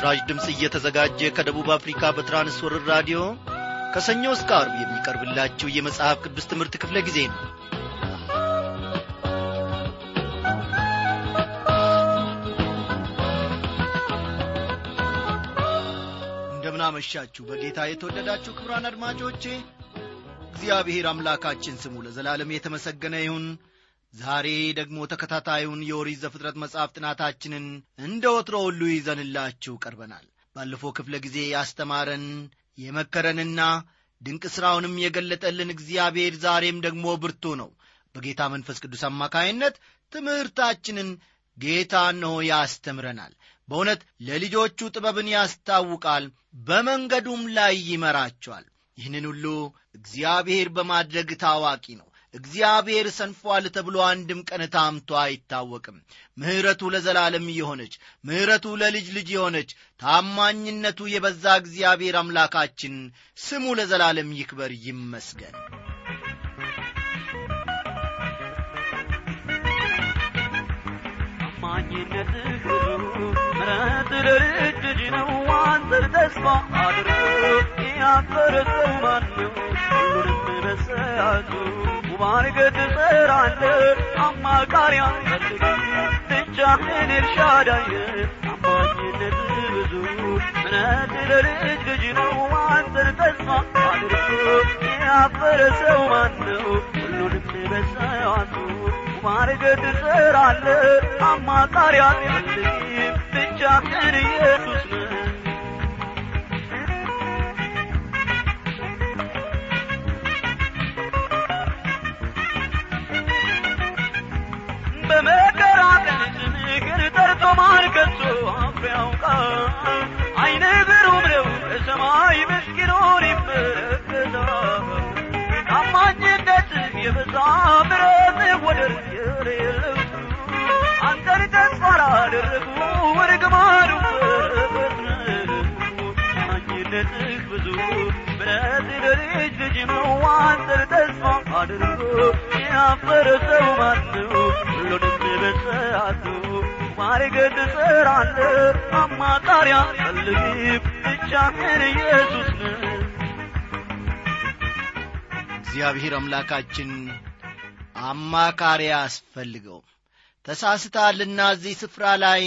ይህ በምስራች ድምፅ እየተዘጋጀ ከደቡብ አፍሪካ በትራንስወርር ራዲዮ ከሰኞ እስከ አርብ የሚቀርብላችሁ የመጽሐፍ ቅዱስ ትምህርት ክፍለ ጊዜ ነው። እንደምናመሻችሁ በጌታ የተወደዳችሁ ክብራን አድማጮቼ እግዚአብሔር አምላካችን ስሙ ለዘላለም የተመሰገነ ይሁን ዛሬ ደግሞ ተከታታዩን የኦሪት ዘፍጥረት መጽሐፍ ጥናታችንን እንደ ወትሮ ሁሉ ይዘንላችሁ ቀርበናል። ባለፈው ክፍለ ጊዜ ያስተማረን የመከረንና ድንቅ ሥራውንም የገለጠልን እግዚአብሔር ዛሬም ደግሞ ብርቱ ነው። በጌታ መንፈስ ቅዱስ አማካይነት ትምህርታችንን ጌታ እነሆ ያስተምረናል። በእውነት ለልጆቹ ጥበብን ያስታውቃል በመንገዱም ላይ ይመራቸዋል። ይህንን ሁሉ እግዚአብሔር በማድረግ ታዋቂ ነው እግዚአብሔር ሰንፏል ተብሎ አንድም ቀን ታምቶ አይታወቅም። ምሕረቱ ለዘላለም የሆነች ምሕረቱ ለልጅ ልጅ የሆነች ታማኝነቱ የበዛ እግዚአብሔር አምላካችን ስሙ ለዘላለም ይክበር ይመስገን። ታማኝነትህ ብዙ ለልጅ ልጅ ነው አንተን ተስፋ አድርጎ ያፈረ ሰው ማነው ሁሉንም በሰዓቱ ሙባረከት ትሰራለህ አማካሪ አትፈልግም ብቻህን ኤልሻዳይ ታማኝነትህ ብዙ ምረት ለልጅ ልጅ ነው አንተን ተስፋ አድርጎ ያፈረ ሰው ማነው ሁሉንም በሰዓቱ ማርገድ ትሰራለ አማካሪ አትፈልግም ብቻህን ኢየሱስ ነህ ጠርቶ ማን ከቶ አፍሮ ያውቃል አይነ ብሩም ነው ከሰማይ ምስኪኑን ይመለከታል ታማኝነት የበዛ ምሕረትህ ወደር የሌለው አንተን ተስፋ ላደረጉ ነው ታማኝነትህ ብዙ ምሕረትህ ለልጅ ልጅ ነው አንተን ተስፋ አድርጎ ያፈረ ማነው? ሁሉንም በሰዓቱ ማርገድ ትሰራለህ አማካሪ አትፈልግም ብቻህን ኢየሱስ እግዚአብሔር አምላካችን አማካሪ አስፈልገው ተሳስታልና እዚህ ስፍራ ላይ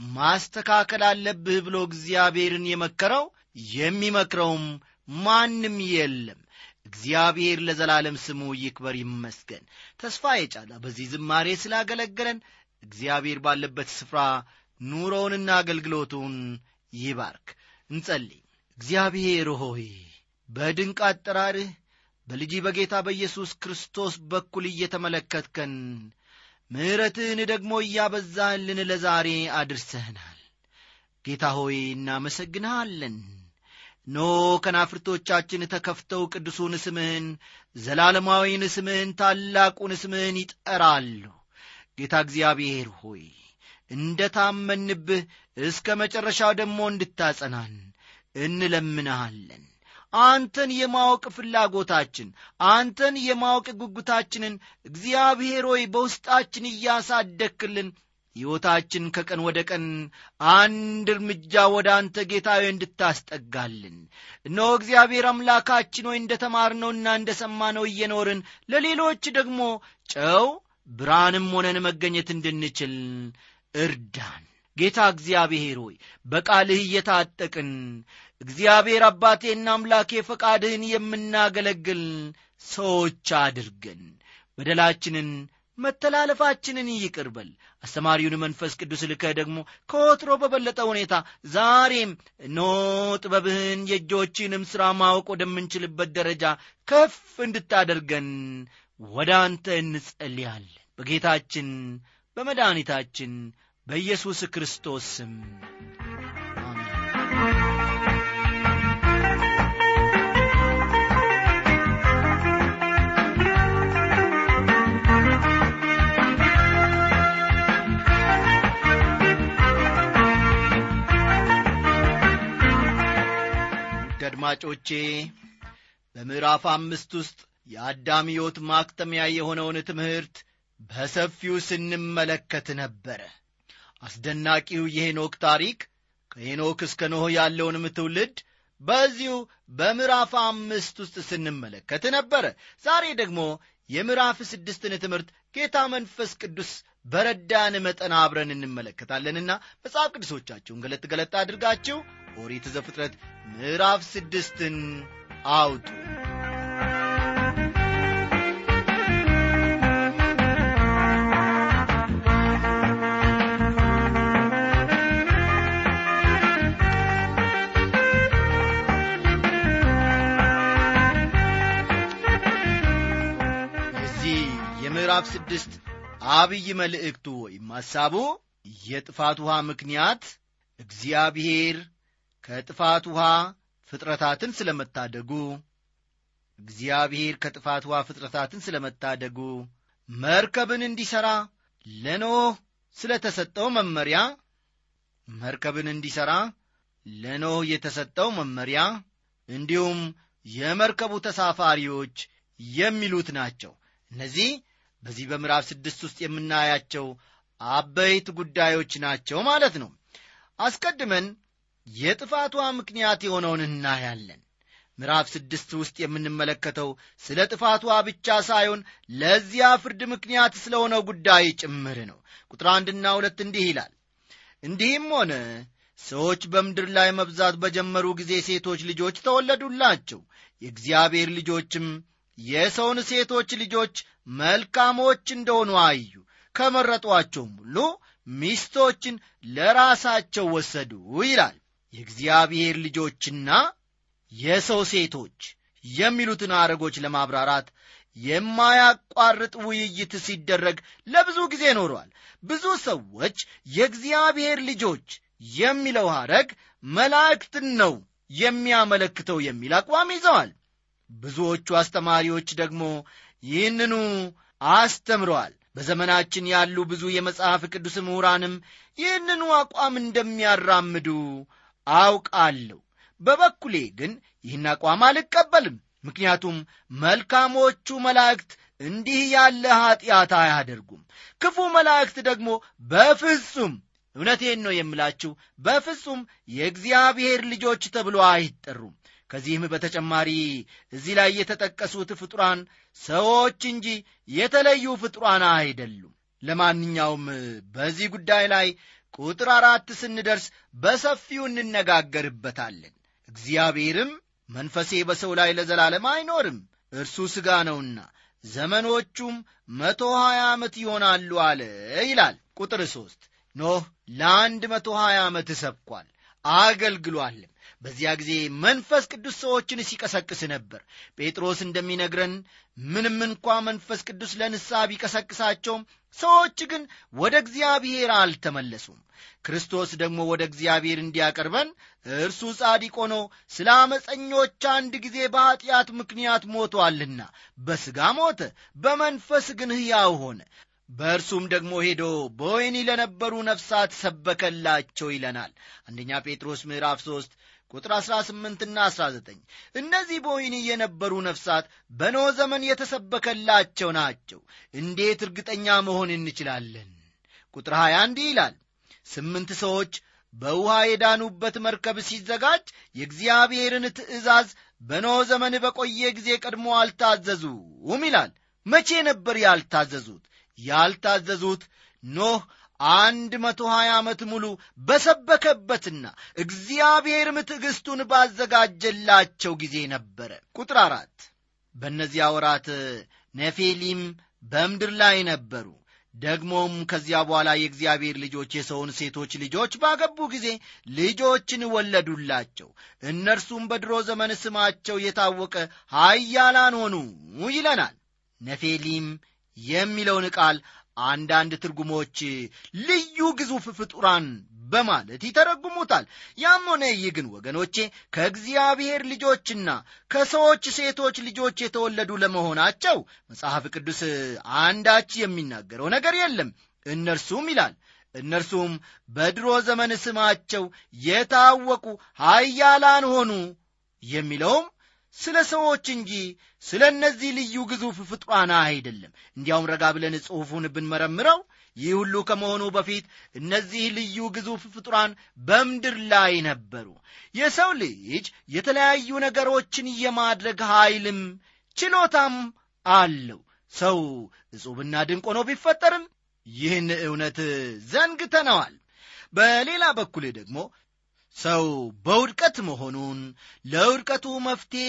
ማስተካከል አለብህ ብሎ እግዚአብሔርን የመከረው የሚመክረውም ማንም የለም። እግዚአብሔር ለዘላለም ስሙ ይክበር ይመስገን። ተስፋ የጫላ በዚህ ዝማሬ ስላገለገለን እግዚአብሔር ባለበት ስፍራ ኑሮውንና አገልግሎቱን ይባርክ። እንጸልይ። እግዚአብሔር ሆይ በድንቅ አጠራርህ በልጅ በጌታ በኢየሱስ ክርስቶስ በኩል እየተመለከትከን ምሕረትህን ደግሞ እያበዛህልን ለዛሬ አድርሰህናል። ጌታ ሆይ እናመሰግንሃለን። ኖ ከናፍርቶቻችን ተከፍተው ቅዱሱን ስምህን ዘላለማዊን ስምህን ታላቁን ስምህን ይጠራሉ ጌታ እግዚአብሔር ሆይ እንደ ታመንብህ እስከ መጨረሻው ደግሞ እንድታጸናን እንለምንሃለን። አንተን የማወቅ ፍላጎታችን አንተን የማወቅ ጉጉታችንን እግዚአብሔር ሆይ በውስጣችን እያሳደክልን ሕይወታችን ከቀን ወደ ቀን አንድ እርምጃ ወደ አንተ ጌታዊ እንድታስጠጋልን። እነሆ እግዚአብሔር አምላካችን ሆይ እንደ ተማርነውና እንደ ሰማነው እየኖርን ለሌሎች ደግሞ ጨው ብርሃንም ሆነን መገኘት እንድንችል እርዳን። ጌታ እግዚአብሔር ሆይ በቃልህ እየታጠቅን እግዚአብሔር አባቴና አምላኬ ፈቃድህን የምናገለግል ሰዎች አድርገን። በደላችንን መተላለፋችንን ይቅርበል አስተማሪውን መንፈስ ቅዱስ ልከህ ደግሞ ከወትሮ በበለጠ ሁኔታ ዛሬም እኖ ጥበብህን የእጆችንም ሥራ ማወቅ ወደምንችልበት ደረጃ ከፍ እንድታደርገን ወደ አንተ እንጸልያለን በጌታችን በመድኃኒታችን በኢየሱስ ክርስቶስ ስም። አድማጮቼ በምዕራፍ አምስት ውስጥ የአዳም ሕይወት ማክተሚያ የሆነውን ትምህርት በሰፊው ስንመለከት ነበረ። አስደናቂው የሄኖክ ታሪክ ከሄኖክ እስከ ኖህ ያለውንም ትውልድ በዚሁ በምዕራፍ አምስት ውስጥ ስንመለከት ነበረ። ዛሬ ደግሞ የምዕራፍ ስድስትን ትምህርት ጌታ መንፈስ ቅዱስ በረዳን መጠን አብረን እንመለከታለንና መጽሐፍ ቅዱሶቻችሁን ገለጥ ገለጥ አድርጋችሁ ኦሪት ዘፍጥረት ምዕራፍ ስድስትን አውጡ የምዕራፍ ስድስት አብይ መልእክቱ ወይም ሐሳቡ የጥፋት ውሃ ምክንያት እግዚአብሔር ከጥፋት ውሃ ፍጥረታትን ስለመታደጉ እግዚአብሔር ከጥፋት ውሃ ፍጥረታትን ስለመታደጉ መርከብን እንዲሠራ ለኖህ ስለ ተሰጠው መመሪያ መርከብን እንዲሠራ ለኖህ የተሰጠው መመሪያ እንዲሁም የመርከቡ ተሳፋሪዎች የሚሉት ናቸው። እነዚህ በዚህ በምዕራፍ ስድስት ውስጥ የምናያቸው አበይት ጉዳዮች ናቸው ማለት ነው። አስቀድመን የጥፋቷ ምክንያት የሆነውን እናያለን። ምዕራፍ ስድስት ውስጥ የምንመለከተው ስለ ጥፋቷ ብቻ ሳይሆን ለዚያ ፍርድ ምክንያት ስለሆነው ጉዳይ ጭምር ነው። ቁጥር አንድና ሁለት እንዲህ ይላል። እንዲህም ሆነ ሰዎች በምድር ላይ መብዛት በጀመሩ ጊዜ ሴቶች ልጆች ተወለዱላቸው። የእግዚአብሔር ልጆችም የሰውን ሴቶች ልጆች መልካሞች እንደሆኑ አዩ። ከመረጧቸውም ሁሉ ሚስቶችን ለራሳቸው ወሰዱ ይላል። የእግዚአብሔር ልጆችና የሰው ሴቶች የሚሉትን አረጎች ለማብራራት የማያቋርጥ ውይይት ሲደረግ ለብዙ ጊዜ ኖሯል። ብዙ ሰዎች የእግዚአብሔር ልጆች የሚለው ሐረግ መላእክትን ነው የሚያመለክተው የሚል አቋም ይዘዋል ብዙዎቹ አስተማሪዎች ደግሞ ይህንኑ አስተምረዋል። በዘመናችን ያሉ ብዙ የመጽሐፍ ቅዱስ ምሁራንም ይህንኑ አቋም እንደሚያራምዱ አውቃለሁ። በበኩሌ ግን ይህን አቋም አልቀበልም። ምክንያቱም መልካሞቹ መላእክት እንዲህ ያለ ኀጢአት አያደርጉም። ክፉ መላእክት ደግሞ በፍጹም እውነቴን ነው የምላችሁ በፍጹም የእግዚአብሔር ልጆች ተብሎ አይጠሩም ከዚህም በተጨማሪ እዚህ ላይ የተጠቀሱት ፍጡራን ሰዎች እንጂ የተለዩ ፍጡራን አይደሉም። ለማንኛውም በዚህ ጉዳይ ላይ ቁጥር አራት ስንደርስ በሰፊው እንነጋገርበታለን። እግዚአብሔርም መንፈሴ በሰው ላይ ለዘላለም አይኖርም እርሱ ሥጋ ነውና ዘመኖቹም መቶ ሀያ ዓመት ይሆናሉ አለ ይላል። ቁጥር ሦስት ኖህ ለአንድ መቶ ሀያ ዓመት ሰብኳል አገልግሏልም በዚያ ጊዜ መንፈስ ቅዱስ ሰዎችን ሲቀሰቅስ ነበር። ጴጥሮስ እንደሚነግረን ምንም እንኳ መንፈስ ቅዱስ ለንስሐ ቢቀሰቅሳቸውም ሰዎች ግን ወደ እግዚአብሔር አልተመለሱም። ክርስቶስ ደግሞ ወደ እግዚአብሔር እንዲያቀርበን እርሱ ጻዲቅ ሆኖ ስለ አመፀኞች አንድ ጊዜ በኀጢአት ምክንያት ሞቶአልና በሥጋ ሞተ በመንፈስ ግን ሕያው ሆነ። በእርሱም ደግሞ ሄዶ በወይኒ ለነበሩ ነፍሳት ሰበከላቸው ይለናል። አንደኛ ጴጥሮስ ምዕራፍ 3 ቁጥር 18ና 19 እነዚህ በወይኒ የነበሩ ነፍሳት በኖ ዘመን የተሰበከላቸው ናቸው። እንዴት እርግጠኛ መሆን እንችላለን? ቁጥር 20 እንዲህ ይላል። ስምንት ሰዎች በውሃ የዳኑበት መርከብ ሲዘጋጅ የእግዚአብሔርን ትእዛዝ በኖ ዘመን በቆየ ጊዜ ቀድሞ አልታዘዙም ይላል። መቼ ነበር ያልታዘዙት? ያልታዘዙት ኖህ አንድ መቶ ሀያ ዓመት ሙሉ በሰበከበትና እግዚአብሔርም ትዕግሥቱን ባዘጋጀላቸው ጊዜ ነበረ። ቁጥር አራት በእነዚያ ወራት ነፌሊም በምድር ላይ ነበሩ። ደግሞም ከዚያ በኋላ የእግዚአብሔር ልጆች የሰውን ሴቶች ልጆች ባገቡ ጊዜ ልጆችን ወለዱላቸው። እነርሱም በድሮ ዘመን ስማቸው የታወቀ ሀያላን ሆኑ ይለናል። ነፌሊም የሚለውን ቃል አንዳንድ ትርጉሞች ልዩ ግዙፍ ፍጡራን በማለት ይተረጉሙታል። ያም ሆነ ይህ ግን ወገኖቼ ከእግዚአብሔር ልጆችና ከሰዎች ሴቶች ልጆች የተወለዱ ለመሆናቸው መጽሐፍ ቅዱስ አንዳች የሚናገረው ነገር የለም። እነርሱም ይላል እነርሱም በድሮ ዘመን ስማቸው የታወቁ ሀያላን ሆኑ የሚለውም ስለ ሰዎች እንጂ ስለ እነዚህ ልዩ ግዙፍ ፍጡራን አይደለም። እንዲያውም ረጋ ብለን ጽሑፉን ብንመረምረው ይህ ሁሉ ከመሆኑ በፊት እነዚህ ልዩ ግዙፍ ፍጡራን በምድር ላይ ነበሩ። የሰው ልጅ የተለያዩ ነገሮችን የማድረግ ኃይልም ችሎታም አለው። ሰው እጹብና ድንቅ ሆኖ ቢፈጠርም ይህን እውነት ዘንግተነዋል። በሌላ በኩል ደግሞ ሰው በውድቀት መሆኑን ለውድቀቱ መፍትሔ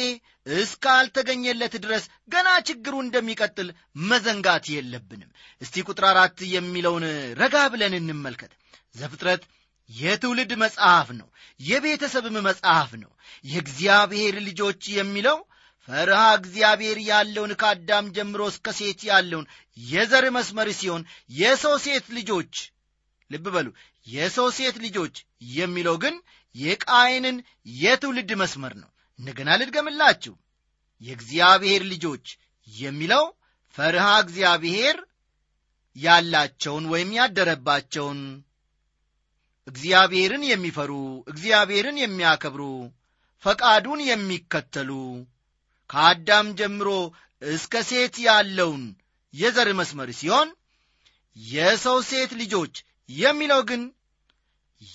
እስካልተገኘለት ድረስ ገና ችግሩ እንደሚቀጥል መዘንጋት የለብንም። እስቲ ቁጥር አራት የሚለውን ረጋ ብለን እንመልከት። ዘፍጥረት የትውልድ መጽሐፍ ነው የቤተሰብም መጽሐፍ ነው። የእግዚአብሔር ልጆች የሚለው ፈርሃ እግዚአብሔር ያለውን ከአዳም ጀምሮ እስከ ሴት ያለውን የዘር መስመር ሲሆን የሰው ሴት ልጆች ልብ በሉ የሰው ሴት ልጆች የሚለው ግን የቃይንን የትውልድ መስመር ነው። እንደገና ልድገምላችሁ። የእግዚአብሔር ልጆች የሚለው ፈርሃ እግዚአብሔር ያላቸውን ወይም ያደረባቸውን እግዚአብሔርን የሚፈሩ እግዚአብሔርን የሚያከብሩ ፈቃዱን የሚከተሉ ከአዳም ጀምሮ እስከ ሴት ያለውን የዘር መስመር ሲሆን የሰው ሴት ልጆች የሚለው ግን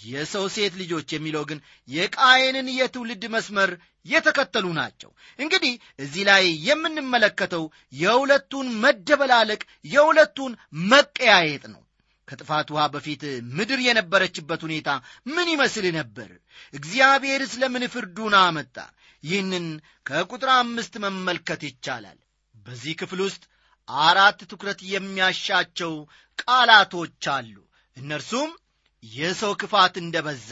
የሰው ሴት ልጆች የሚለው ግን የቃየንን የትውልድ መስመር የተከተሉ ናቸው። እንግዲህ እዚህ ላይ የምንመለከተው የሁለቱን መደበላለቅ የሁለቱን መቀያየጥ ነው። ከጥፋት ውሃ በፊት ምድር የነበረችበት ሁኔታ ምን ይመስል ነበር? እግዚአብሔር ስለምን ፍርዱን አመጣ? ይህንን ከቁጥር አምስት መመልከት ይቻላል። በዚህ ክፍል ውስጥ አራት ትኩረት የሚያሻቸው ቃላቶች አሉ። እነርሱም የሰው ክፋት እንደ በዛ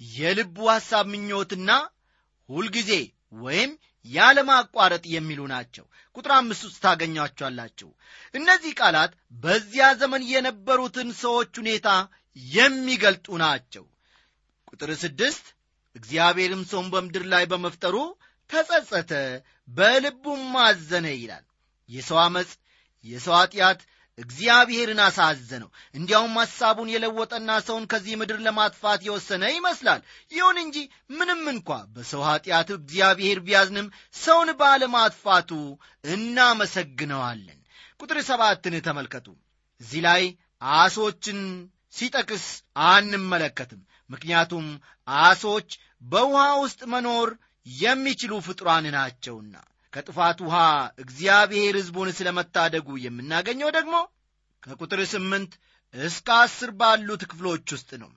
የልቡ ሐሳብ ምኞትና ሁልጊዜ ወይም ያለማቋረጥ የሚሉ ናቸው። ቁጥር አምስት ውስጥ ታገኟቸኋላችሁ እነዚህ ቃላት በዚያ ዘመን የነበሩትን ሰዎች ሁኔታ የሚገልጡ ናቸው። ቁጥር ስድስት እግዚአብሔርም ሰውን በምድር ላይ በመፍጠሩ ተጸጸተ በልቡም አዘነ ይላል። የሰው ዓመፅ የሰው ኀጢአት እግዚአብሔርን አሳዘነው። እንዲያውም ሐሳቡን የለወጠና ሰውን ከዚህ ምድር ለማጥፋት የወሰነ ይመስላል። ይሁን እንጂ ምንም እንኳ በሰው ኀጢአት እግዚአብሔር ቢያዝንም ሰውን ባለማጥፋቱ እናመሰግነዋለን። ቁጥር ሰባትን ተመልከቱ። እዚህ ላይ አሶችን ሲጠቅስ አንመለከትም ምክንያቱም አሶች በውሃ ውስጥ መኖር የሚችሉ ፍጡራን ናቸውና ከጥፋት ውሃ እግዚአብሔር ሕዝቡን ስለ መታደጉ የምናገኘው ደግሞ ከቁጥር ስምንት እስከ አስር ባሉት ክፍሎች ውስጥ ነው።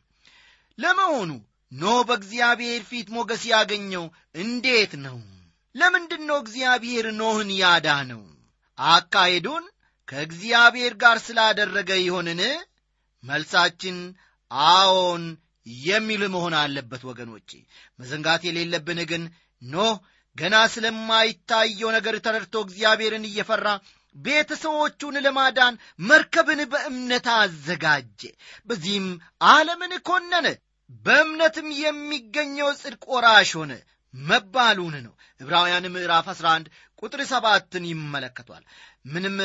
ለመሆኑ ኖህ በእግዚአብሔር ፊት ሞገስ ያገኘው እንዴት ነው? ለምንድን ነው እግዚአብሔር ኖህን ያዳነው? አካሄዱን ከእግዚአብሔር ጋር ስላደረገ ይሆንን? መልሳችን አዎን የሚል መሆን አለበት ወገኖቼ። መዘንጋት የሌለብን ግን ኖህ ገና ስለማይታየው ነገር ተረድቶ እግዚአብሔርን እየፈራ ቤተሰቦቹን ለማዳን መርከብን በእምነት አዘጋጀ። በዚህም ዓለምን ኮነነ። በእምነትም የሚገኘው ጽድቅ ወራሽ ሆነ። መባሉን ነው። ዕብራውያን ምዕራፍ 11 ቁጥር ሰባትን ይመለከቷል። ምንም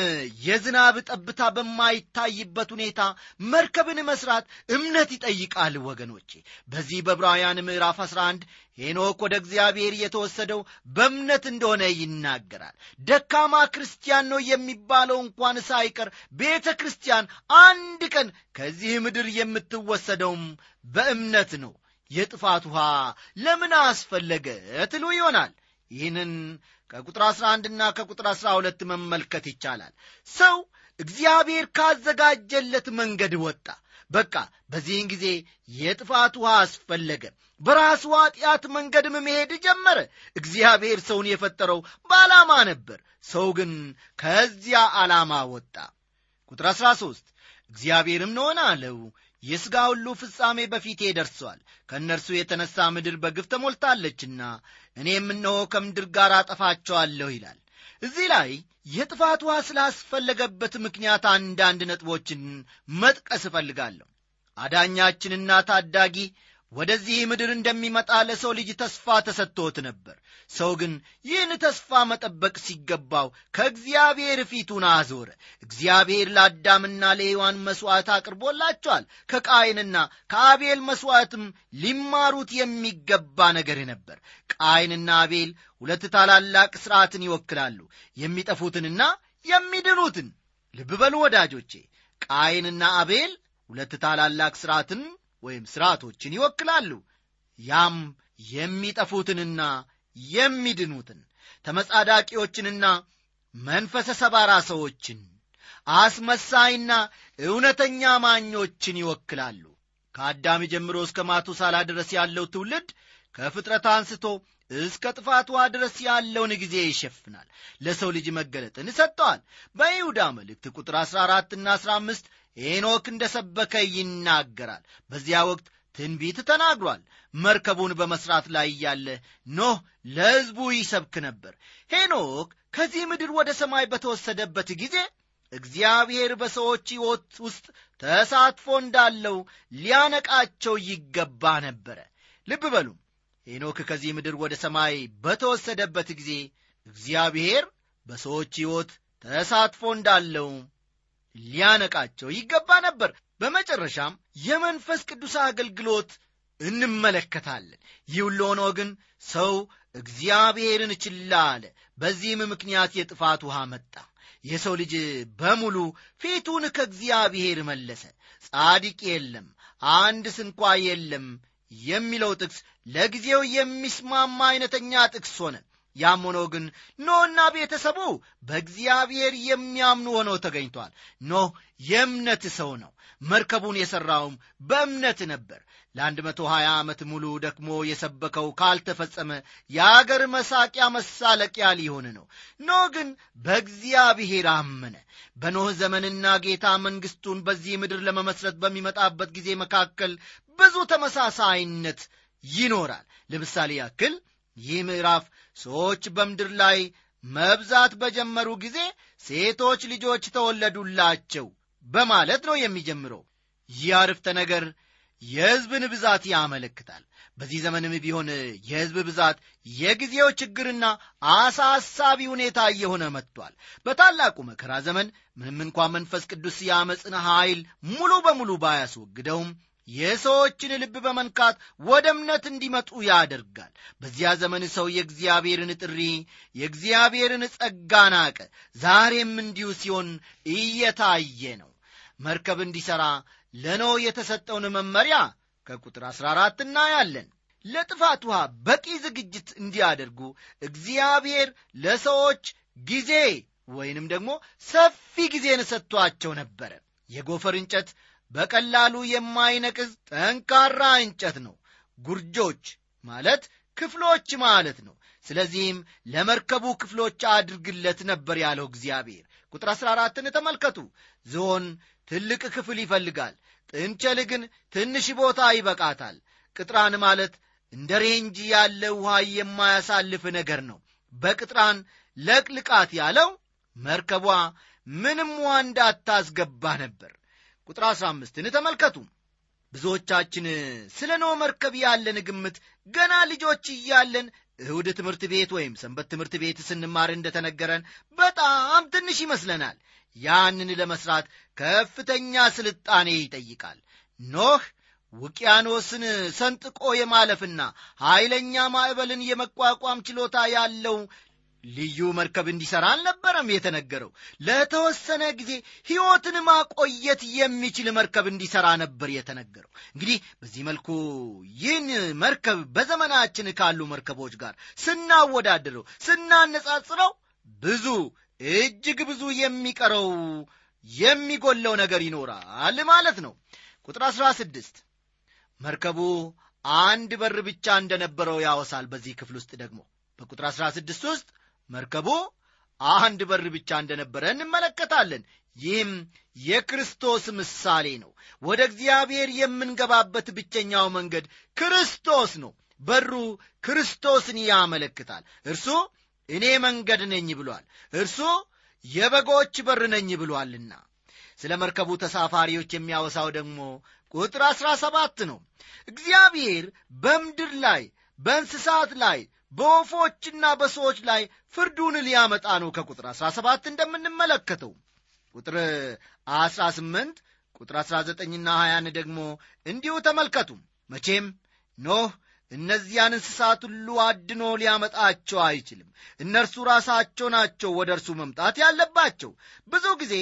የዝናብ ጠብታ በማይታይበት ሁኔታ መርከብን መስራት እምነት ይጠይቃል ወገኖቼ። በዚህ በዕብራውያን ምዕራፍ 11 ሄኖክ ወደ እግዚአብሔር የተወሰደው በእምነት እንደሆነ ይናገራል። ደካማ ክርስቲያን ነው የሚባለው እንኳን ሳይቀር ቤተ ክርስቲያን አንድ ቀን ከዚህ ምድር የምትወሰደውም በእምነት ነው። የጥፋት ውሃ ለምን አስፈለገ ትሉ ይሆናል። ይህንን ከቁጥር 11 እና ከቁጥር 12 መመልከት ይቻላል። ሰው እግዚአብሔር ካዘጋጀለት መንገድ ወጣ። በቃ በዚህን ጊዜ የጥፋት ውሃ አስፈለገ። በራሱ ኃጢአት መንገድም መሄድ ጀመረ። እግዚአብሔር ሰውን የፈጠረው በዓላማ ነበር። ሰው ግን ከዚያ ዓላማ ወጣ። ቁጥር 13 እግዚአብሔርም ነሆን አለው። የሥጋ ሁሉ ፍጻሜ በፊቴ ደርሷል። ከእነርሱ የተነሣ ምድር በግፍ ተሞልታለችና እኔም እነሆ ከምድር ጋር አጠፋቸዋለሁ ይላል። እዚህ ላይ የጥፋት ውሃ ስላስፈለገበት ምክንያት አንዳንድ ነጥቦችን መጥቀስ እፈልጋለሁ። አዳኛችንና ታዳጊ ወደዚህ ምድር እንደሚመጣ ለሰው ልጅ ተስፋ ተሰጥቶት ነበር። ሰው ግን ይህን ተስፋ መጠበቅ ሲገባው ከእግዚአብሔር ፊቱን አዞረ። እግዚአብሔር ለአዳምና ለሔዋን መሥዋዕት አቅርቦላቸዋል። ከቃይንና ከአቤል መሥዋዕትም ሊማሩት የሚገባ ነገር ነበር። ቃይንና አቤል ሁለት ታላላቅ ሥርዓትን ይወክላሉ። የሚጠፉትንና የሚድኑትን። ልብ በሉ ወዳጆቼ ቃይንና አቤል ሁለት ታላላቅ ሥርዓትን ወይም ሥርዓቶችን ይወክላሉ። ያም የሚጠፉትንና የሚድኑትን ተመጻዳቂዎችንና መንፈሰ ሰባራ ሰዎችን አስመሳይና እውነተኛ ማኞችን ይወክላሉ። ከአዳም ጀምሮ እስከ ማቱሳላ ድረስ ያለው ትውልድ ከፍጥረት አንስቶ እስከ ውሃ ድረስ ያለውን ጊዜ ይሸፍናል። ለሰው ልጅ መገለጥን ሰጥተዋል። በይሁዳ መልእክት ቁጥር 14 ና 15 ሄኖክ እንደ ሰበከ ይናገራል። በዚያ ወቅት ትንቢት ተናግሯል። መርከቡን በመሥራት ላይ እያለ ኖህ ለሕዝቡ ይሰብክ ነበር። ሄኖክ ከዚህ ምድር ወደ ሰማይ በተወሰደበት ጊዜ እግዚአብሔር በሰዎች ሕይወት ውስጥ ተሳትፎ እንዳለው ሊያነቃቸው ይገባ ነበረ። ልብ በሉ ሄኖክ ከዚህ ምድር ወደ ሰማይ በተወሰደበት ጊዜ እግዚአብሔር በሰዎች ሕይወት ተሳትፎ እንዳለው ሊያነቃቸው ይገባ ነበር። በመጨረሻም የመንፈስ ቅዱስ አገልግሎት እንመለከታለን። ይህ ሁሉ ሆኖ ግን ሰው እግዚአብሔርን ችላ አለ። በዚህም ምክንያት የጥፋት ውሃ መጣ። የሰው ልጅ በሙሉ ፊቱን ከእግዚአብሔር መለሰ። ጻድቅ የለም አንድ ስንኳ የለም የሚለው ጥቅስ ለጊዜው የሚስማማ አይነተኛ ጥቅስ ሆነ ያም ሆኖ ግን ኖህና ቤተሰቡ በእግዚአብሔር የሚያምኑ ሆነው ተገኝቷል። ኖህ የእምነት ሰው ነው። መርከቡን የሠራውም በእምነት ነበር። ለአንድ መቶ ዓመት ሙሉ ደክሞ የሰበከው ካልተፈጸመ የአገር መሳቂያ መሳለቂያ ሊሆን ነው። ኖህ ግን በእግዚአብሔር አመነ። በኖህ ዘመንና ጌታ መንግሥቱን በዚህ ምድር ለመመስረት በሚመጣበት ጊዜ መካከል ብዙ ተመሳሳይነት ይኖራል። ለምሳሌ ያክል ይህ ምዕራፍ ሰዎች በምድር ላይ መብዛት በጀመሩ ጊዜ ሴቶች ልጆች ተወለዱላቸው በማለት ነው የሚጀምረው። ይህ አርፍተ ነገር የሕዝብን ብዛት ያመለክታል። በዚህ ዘመንም ቢሆን የሕዝብ ብዛት የጊዜው ችግርና አሳሳቢ ሁኔታ እየሆነ መጥቷል። በታላቁ መከራ ዘመን ምንም እንኳ መንፈስ ቅዱስ የአመፅን ኃይል ሙሉ በሙሉ ባያስወግደውም የሰዎችን ልብ በመንካት ወደ እምነት እንዲመጡ ያደርጋል። በዚያ ዘመን ሰው የእግዚአብሔርን ጥሪ የእግዚአብሔርን ጸጋ ናቀ። ዛሬም እንዲሁ ሲሆን እየታየ ነው። መርከብ እንዲሠራ ለኖ የተሰጠውን መመሪያ ከቁጥር 14 እናያለን። ለጥፋት ውሃ በቂ ዝግጅት እንዲያደርጉ እግዚአብሔር ለሰዎች ጊዜ ወይንም ደግሞ ሰፊ ጊዜን ሰጥቷቸው ነበረ። የጎፈር እንጨት በቀላሉ የማይነቅዝ ጠንካራ እንጨት ነው። ጉርጆች ማለት ክፍሎች ማለት ነው። ስለዚህም ለመርከቡ ክፍሎች አድርግለት ነበር ያለው እግዚአብሔር። ቁጥር 14ን ተመልከቱ። ዝሆን ትልቅ ክፍል ይፈልጋል። ጥንቸል ግን ትንሽ ቦታ ይበቃታል። ቅጥራን ማለት እንደ ሬንጂ ያለ ውሃ የማያሳልፍ ነገር ነው። በቅጥራን ለቅልቃት ያለው መርከቧ ምንም ውሃ እንዳታስገባ ነበር ቁጥር 15ን ተመልከቱ። ብዙዎቻችን ስለ ኖ መርከብ ያለን ግምት ገና ልጆች እያለን እሁድ ትምህርት ቤት ወይም ሰንበት ትምህርት ቤት ስንማር እንደተነገረን በጣም ትንሽ ይመስለናል። ያንን ለመስራት ከፍተኛ ስልጣኔ ይጠይቃል። ኖህ ውቅያኖስን ሰንጥቆ የማለፍና ኃይለኛ ማዕበልን የመቋቋም ችሎታ ያለው ልዩ መርከብ እንዲሠራ አልነበረም የተነገረው። ለተወሰነ ጊዜ ሕይወትን ማቆየት የሚችል መርከብ እንዲሠራ ነበር የተነገረው። እንግዲህ በዚህ መልኩ ይህን መርከብ በዘመናችን ካሉ መርከቦች ጋር ስናወዳድረው ስናነጻጽረው ብዙ እጅግ ብዙ የሚቀረው የሚጎለው ነገር ይኖራል ማለት ነው። ቁጥር 16 መርከቡ አንድ በር ብቻ እንደነበረው ያወሳል። በዚህ ክፍል ውስጥ ደግሞ በቁጥር 16 ውስጥ መርከቡ አንድ በር ብቻ እንደነበረ እንመለከታለን። ይህም የክርስቶስ ምሳሌ ነው። ወደ እግዚአብሔር የምንገባበት ብቸኛው መንገድ ክርስቶስ ነው። በሩ ክርስቶስን ያመለክታል። እርሱ እኔ መንገድ ነኝ ብሏል። እርሱ የበጎች በር ነኝ ብሏልና። ስለ መርከቡ ተሳፋሪዎች የሚያወሳው ደግሞ ቁጥር አሥራ ሰባት ነው። እግዚአብሔር በምድር ላይ በእንስሳት ላይ በወፎችና በሰዎች ላይ ፍርዱን ሊያመጣ ነው። ከቁጥር 17 እንደምንመለከተው ቁጥር 18 ቁጥር 19ና 20 ደግሞ እንዲሁ ተመልከቱ። መቼም ኖህ እነዚያን እንስሳት ሁሉ አድኖ ሊያመጣቸው አይችልም። እነርሱ ራሳቸው ናቸው ወደ እርሱ መምጣት ያለባቸው። ብዙ ጊዜ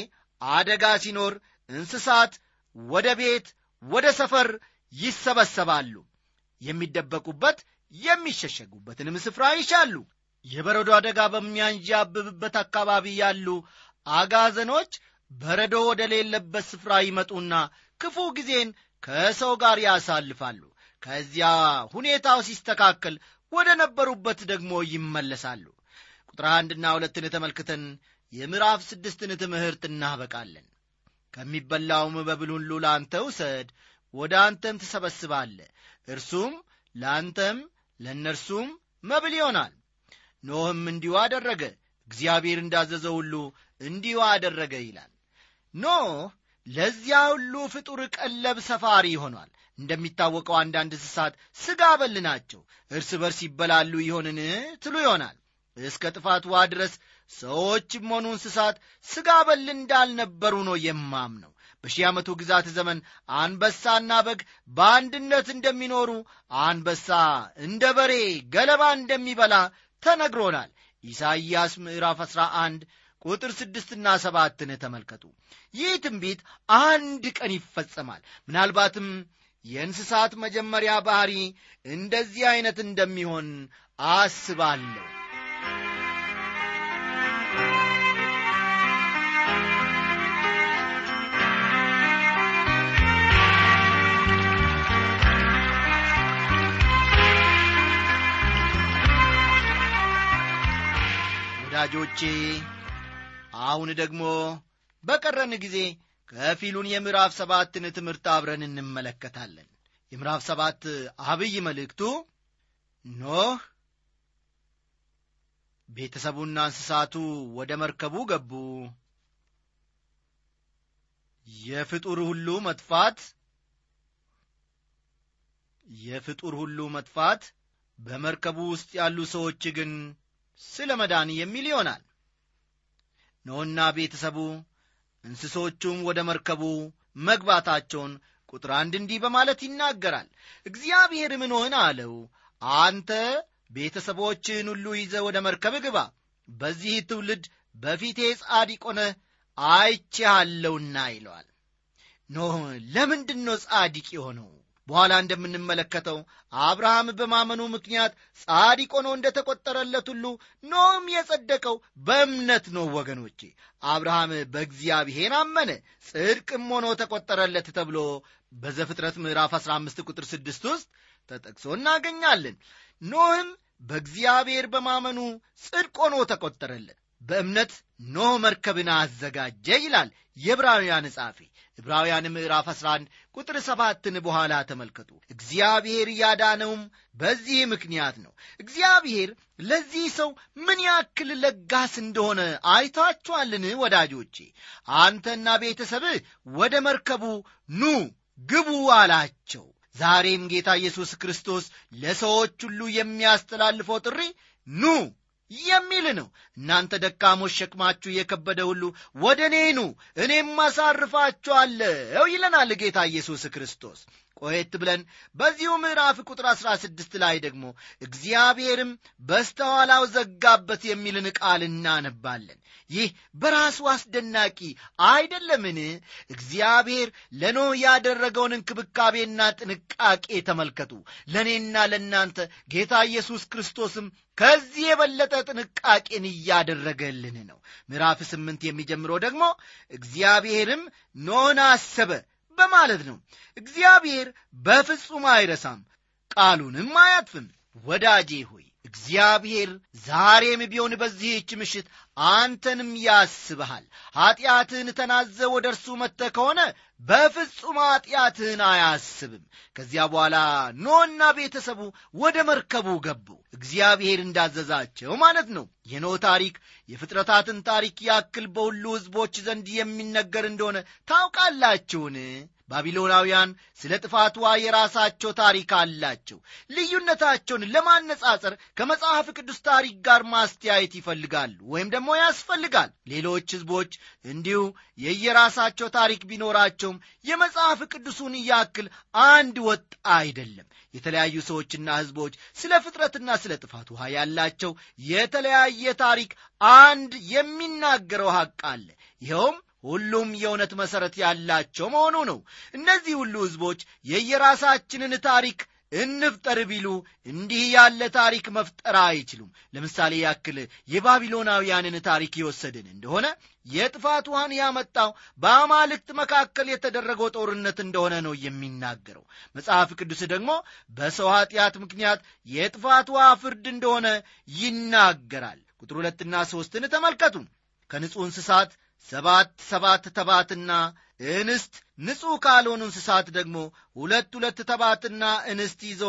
አደጋ ሲኖር እንስሳት ወደ ቤት ወደ ሰፈር ይሰበሰባሉ። የሚደበቁበት የሚሸሸጉበትንም ስፍራ ይሻሉ። የበረዶ አደጋ በሚያንዣብብበት አካባቢ ያሉ አጋዘኖች በረዶ ወደ ሌለበት ስፍራ ይመጡና ክፉ ጊዜን ከሰው ጋር ያሳልፋሉ። ከዚያ ሁኔታው ሲስተካከል ወደ ነበሩበት ደግሞ ይመለሳሉ። ቁጥር አንድና ሁለትን ተመልክተን የምዕራፍ ስድስትን ትምህርት እናበቃለን። ከሚበላውም መብል ሁሉ ለአንተ ውሰድ ወደ አንተም ትሰበስባለ እርሱም ለአንተም ለእነርሱም መብል ይሆናል። ኖህም እንዲሁ አደረገ። እግዚአብሔር እንዳዘዘው ሁሉ እንዲሁ አደረገ ይላል። ኖህ ለዚያ ሁሉ ፍጡር ቀለብ ሰፋሪ ሆኗል። እንደሚታወቀው አንዳንድ እንስሳት ሥጋ በል ናቸው። እርስ በርስ ይበላሉ ይሆንን ትሉ ይሆናል። እስከ ጥፋት ድረስ ሰዎችም ሆኑ እንስሳት ሥጋ በል እንዳልነበሩ ነው የማምነው በሺህ ዓመቱ ግዛት ዘመን አንበሳና በግ በአንድነት እንደሚኖሩ አንበሳ እንደ በሬ ገለባ እንደሚበላ ተነግሮናል። ኢሳይያስ ምዕራፍ 11 ቁጥር ስድስትና ሰባትን ተመልከቱ። ይህ ትንቢት አንድ ቀን ይፈጸማል። ምናልባትም የእንስሳት መጀመሪያ ባህሪ እንደዚህ ዐይነት እንደሚሆን አስባለሁ ወዳጆቼ አሁን ደግሞ በቀረን ጊዜ ከፊሉን የምዕራፍ ሰባትን ትምህርት አብረን እንመለከታለን። የምዕራፍ ሰባት አብይ መልእክቱ ኖህ ቤተሰቡና እንስሳቱ ወደ መርከቡ ገቡ። የፍጡር ሁሉ መጥፋት የፍጡር ሁሉ መጥፋት በመርከቡ ውስጥ ያሉ ሰዎች ግን ስለ መዳን የሚል ይሆናል። ኖህና ቤተሰቡ እንስሶቹም ወደ መርከቡ መግባታቸውን ቁጥር አንድ እንዲህ በማለት ይናገራል። እግዚአብሔርም ኖህን አለው? አንተ ቤተሰቦችህን ሁሉ ይዘ ወደ መርከብ ግባ። በዚህ ትውልድ በፊቴ ጻድቅ ሆነህ አይቼሃለሁና ይለዋል። ኖህ ለምንድን ነው ጻድቅ የሆነው በኋላ እንደምንመለከተው አብርሃም በማመኑ ምክንያት ጻድቅ ሆኖ እንደ ተቈጠረለት ሁሉ ኖህም የጸደቀው በእምነት ነው ወገኖቼ። አብርሃም በእግዚአብሔር አመነ ጽድቅም ሆኖ ተቈጠረለት ተብሎ በዘፍጥረት ምዕራፍ 15 ቁጥር 6 ውስጥ ተጠቅሶ እናገኛለን። ኖህም በእግዚአብሔር በማመኑ ጽድቅ ሆኖ ተቈጠረለት በእምነት ኖህ መርከብን አዘጋጀ ይላል የዕብራውያን ጻፊ ዕብራውያን ምዕራፍ 11 ቁጥር ሰባትን በኋላ ተመልከቱ። እግዚአብሔር ያዳነውም በዚህ ምክንያት ነው። እግዚአብሔር ለዚህ ሰው ምን ያክል ለጋስ እንደሆነ አይታችኋልን ወዳጆቼ? አንተና ቤተሰብህ ወደ መርከቡ ኑ ግቡ አላቸው። ዛሬም ጌታ ኢየሱስ ክርስቶስ ለሰዎች ሁሉ የሚያስተላልፈው ጥሪ ኑ የሚል ነው። እናንተ ደካሞች ሸክማችሁ የከበደ ሁሉ ወደ እኔ እኔም አሳርፋችኋለሁ ይለናል ጌታ ኢየሱስ ክርስቶስ ቆየት ብለን በዚሁ ምዕራፍ ቁጥር አሥራ ስድስት ላይ ደግሞ እግዚአብሔርም በስተኋላው ዘጋበት የሚልን ቃል እናነባለን። ይህ በራሱ አስደናቂ አይደለምን? እግዚአብሔር ለኖህ ያደረገውን እንክብካቤና ጥንቃቄ ተመልከቱ። ለእኔና ለእናንተ ጌታ ኢየሱስ ክርስቶስም ከዚህ የበለጠ ጥንቃቄን እያደረገልን ነው። ምዕራፍ ስምንት የሚጀምረው ደግሞ እግዚአብሔርም ኖህን አሰበ በማለት ነው። እግዚአብሔር በፍጹም አይረሳም። ቃሉንም አያጥፍም። ወዳጄ ሆይ እግዚአብሔር ዛሬም ቢሆን በዚህች ምሽት አንተንም ያስብሃል። ኀጢአትህን ተናዘ ወደ እርሱ መጥተ ከሆነ በፍጹም ኀጢአትህን አያስብም። ከዚያ በኋላ ኖና ቤተሰቡ ወደ መርከቡ ገቡ። እግዚአብሔር እንዳዘዛቸው ማለት ነው። የኖ ታሪክ የፍጥረታትን ታሪክ ያክል በሁሉ ሕዝቦች ዘንድ የሚነገር እንደሆነ ታውቃላችሁን ባቢሎናውያን ስለ ጥፋቷ የራሳቸው ታሪክ አላቸው። ልዩነታቸውን ለማነጻጸር ከመጽሐፍ ቅዱስ ታሪክ ጋር ማስተያየት ይፈልጋሉ ወይም ደግሞ ያስፈልጋል። ሌሎች ሕዝቦች እንዲሁ የየራሳቸው ታሪክ ቢኖራቸውም የመጽሐፍ ቅዱሱን ያክል አንድ ወጥ አይደለም። የተለያዩ ሰዎችና ሕዝቦች ስለ ፍጥረትና ስለ ጥፋት ውሃ ያላቸው የተለያየ ታሪክ አንድ የሚናገረው ሐቅ አለ። ይኸውም ሁሉም የእውነት መሠረት ያላቸው መሆኑ ነው። እነዚህ ሁሉ ሕዝቦች የየራሳችንን ታሪክ እንፍጠር ቢሉ እንዲህ ያለ ታሪክ መፍጠር አይችሉም። ለምሳሌ ያክል የባቢሎናውያንን ታሪክ የወሰድን እንደሆነ የጥፋት ውሃን ያመጣው በአማልክት መካከል የተደረገው ጦርነት እንደሆነ ነው የሚናገረው። መጽሐፍ ቅዱስ ደግሞ በሰው ኀጢአት ምክንያት የጥፋት ውሃ ፍርድ እንደሆነ ይናገራል። ቁጥር ሁለትና ሦስትን ተመልከቱ። ከንጹሕ እንስሳት ሰባት ሰባት ተባትና እንስት ንጹሕ ካልሆኑ እንስሳት ደግሞ ሁለት ሁለት ተባትና እንስት ይዞ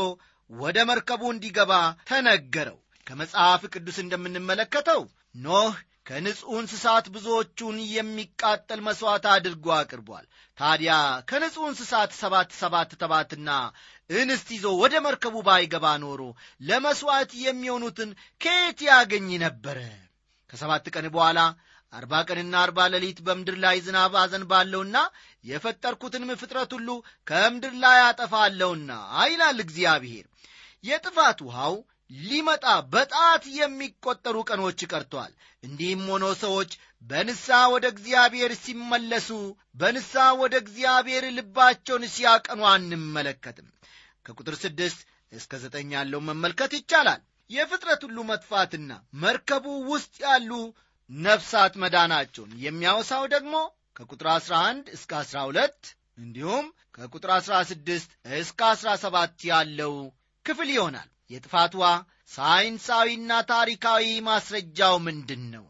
ወደ መርከቡ እንዲገባ ተነገረው። ከመጽሐፍ ቅዱስ እንደምንመለከተው ኖህ ከንጹሕ እንስሳት ብዙዎቹን የሚቃጠል መሥዋዕት አድርጎ አቅርቧል። ታዲያ ከንጹሕ እንስሳት ሰባት ሰባት ተባትና እንስት ይዞ ወደ መርከቡ ባይገባ ኖሮ ለመሥዋዕት የሚሆኑትን ከየት ያገኝ ነበረ? ከሰባት ቀን በኋላ አርባ ቀንና አርባ ሌሊት በምድር ላይ ዝናብ አዘንባለሁና የፈጠርኩትንም ፍጥረት ሁሉ ከምድር ላይ አጠፋለሁና ይላል እግዚአብሔር። የጥፋት ውሃው ሊመጣ በጣት የሚቆጠሩ ቀኖች ቀርተዋል እንዲህም ሆኖ ሰዎች በንስሐ ወደ እግዚአብሔር ሲመለሱ በንስሐ ወደ እግዚአብሔር ልባቸውን ሲያቀኑ አንመለከትም። ከቁጥር ስድስት እስከ ዘጠኝ ያለው መመልከት ይቻላል። የፍጥረት ሁሉ መጥፋትና መርከቡ ውስጥ ያሉ ነፍሳት መዳናቸውን የሚያወሳው ደግሞ ከቁጥር 11 እስከ 12 እንዲሁም ከቁጥር 16 እስከ 17 ያለው ክፍል ይሆናል። የጥፋቷ ሳይንሳዊና ታሪካዊ ማስረጃው ምንድን ነው?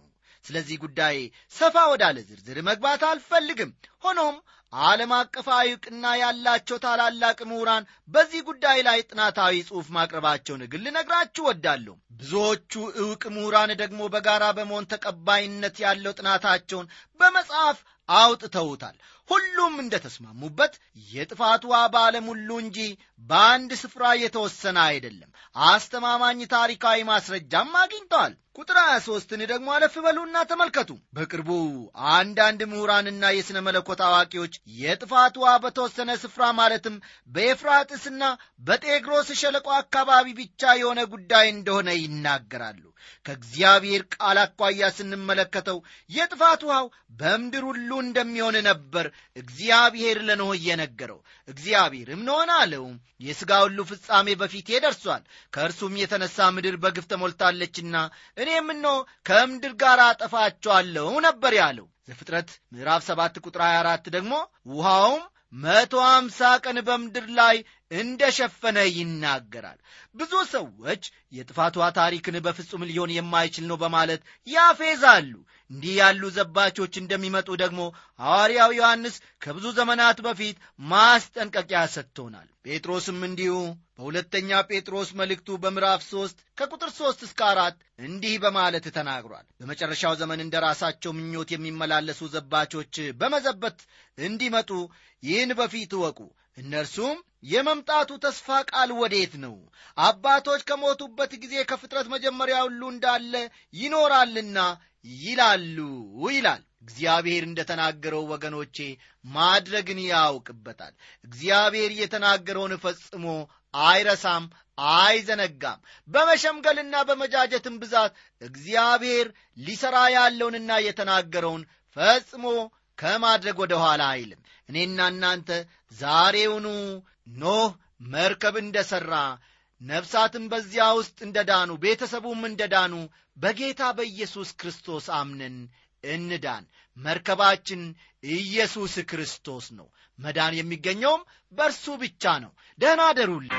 ስለዚህ ጉዳይ ሰፋ ወዳለ ዝርዝር መግባት አልፈልግም። ሆኖም ዓለም አቀፋዊ ዕውቅና ያላቸው ታላላቅ ምሁራን በዚህ ጉዳይ ላይ ጥናታዊ ጽሑፍ ማቅረባቸውን ግን ልነግራችሁ ወዳለሁ ብዙዎቹ ዕውቅ ምሁራን ደግሞ በጋራ በመሆን ተቀባይነት ያለው ጥናታቸውን በመጽሐፍ አውጥተውታል። ሁሉም እንደ ተስማሙበት የጥፋት ውሃ በዓለም ሁሉ እንጂ በአንድ ስፍራ የተወሰነ አይደለም። አስተማማኝ ታሪካዊ ማስረጃም አግኝተዋል ቁጥር 23ን ደግሞ አለፍ በሉና ተመልከቱ። በቅርቡ አንዳንድ ምሁራንና የሥነ መለኮት አዋቂዎች የጥፋት ውሃ በተወሰነ ስፍራ ማለትም በኤፍራጥስና በጤግሮስ ሸለቆ አካባቢ ብቻ የሆነ ጉዳይ እንደሆነ ይናገራሉ። ከእግዚአብሔር ቃል አኳያ ስንመለከተው የጥፋት ውሃው በምድር ሁሉ እንደሚሆን ነበር እግዚአብሔር ለኖህ እየነገረው እግዚአብሔርም ኖሆን አለው የሥጋ ሁሉ ፍጻሜ በፊቴ ደርሷል። ከእርሱም የተነሳ ምድር በግፍ ተሞልታለችና እኔም እኖ ከምድር ጋር አጠፋቸዋለሁ ነበር ያለው። ዘፍጥረት ምዕራፍ 7 ቁጥር 24 ደግሞ ውሃውም መቶ አምሳ ቀን በምድር ላይ እንደ ሸፈነ ይናገራል። ብዙ ሰዎች የጥፋቷ ታሪክን በፍጹም ሊሆን የማይችል ነው በማለት ያፌዛሉ እንዲህ ያሉ ዘባቾች እንደሚመጡ ደግሞ ሐዋርያው ዮሐንስ ከብዙ ዘመናት በፊት ማስጠንቀቂያ ሰጥቶናል። ጴጥሮስም እንዲሁ በሁለተኛ ጴጥሮስ መልእክቱ በምዕራፍ ሦስት ከቁጥር ሦስት እስከ አራት እንዲህ በማለት ተናግሯል። በመጨረሻው ዘመን እንደ ራሳቸው ምኞት የሚመላለሱ ዘባቾች በመዘበት እንዲመጡ ይህን በፊት እወቁ። እነርሱም የመምጣቱ ተስፋ ቃል ወዴት ነው? አባቶች ከሞቱበት ጊዜ ከፍጥረት መጀመሪያ ሁሉ እንዳለ ይኖራልና ይላሉ ይላል። እግዚአብሔር እንደ ተናገረው ወገኖቼ ማድረግን ያውቅበታል። እግዚአብሔር የተናገረውን ፈጽሞ አይረሳም አይዘነጋም። በመሸምገልና በመጃጀትም ብዛት እግዚአብሔር ሊሠራ ያለውንና የተናገረውን ፈጽሞ ከማድረግ ወደ ኋላ አይልም። እኔና እናንተ ዛሬውኑ ኖህ መርከብ እንደ ሠራ ነፍሳትም በዚያ ውስጥ እንደ ዳኑ ቤተሰቡም እንደ ዳኑ በጌታ በኢየሱስ ክርስቶስ አምነን እንዳን። መርከባችን ኢየሱስ ክርስቶስ ነው። መዳን የሚገኘውም በእርሱ ብቻ ነው። ደህና አደሩልን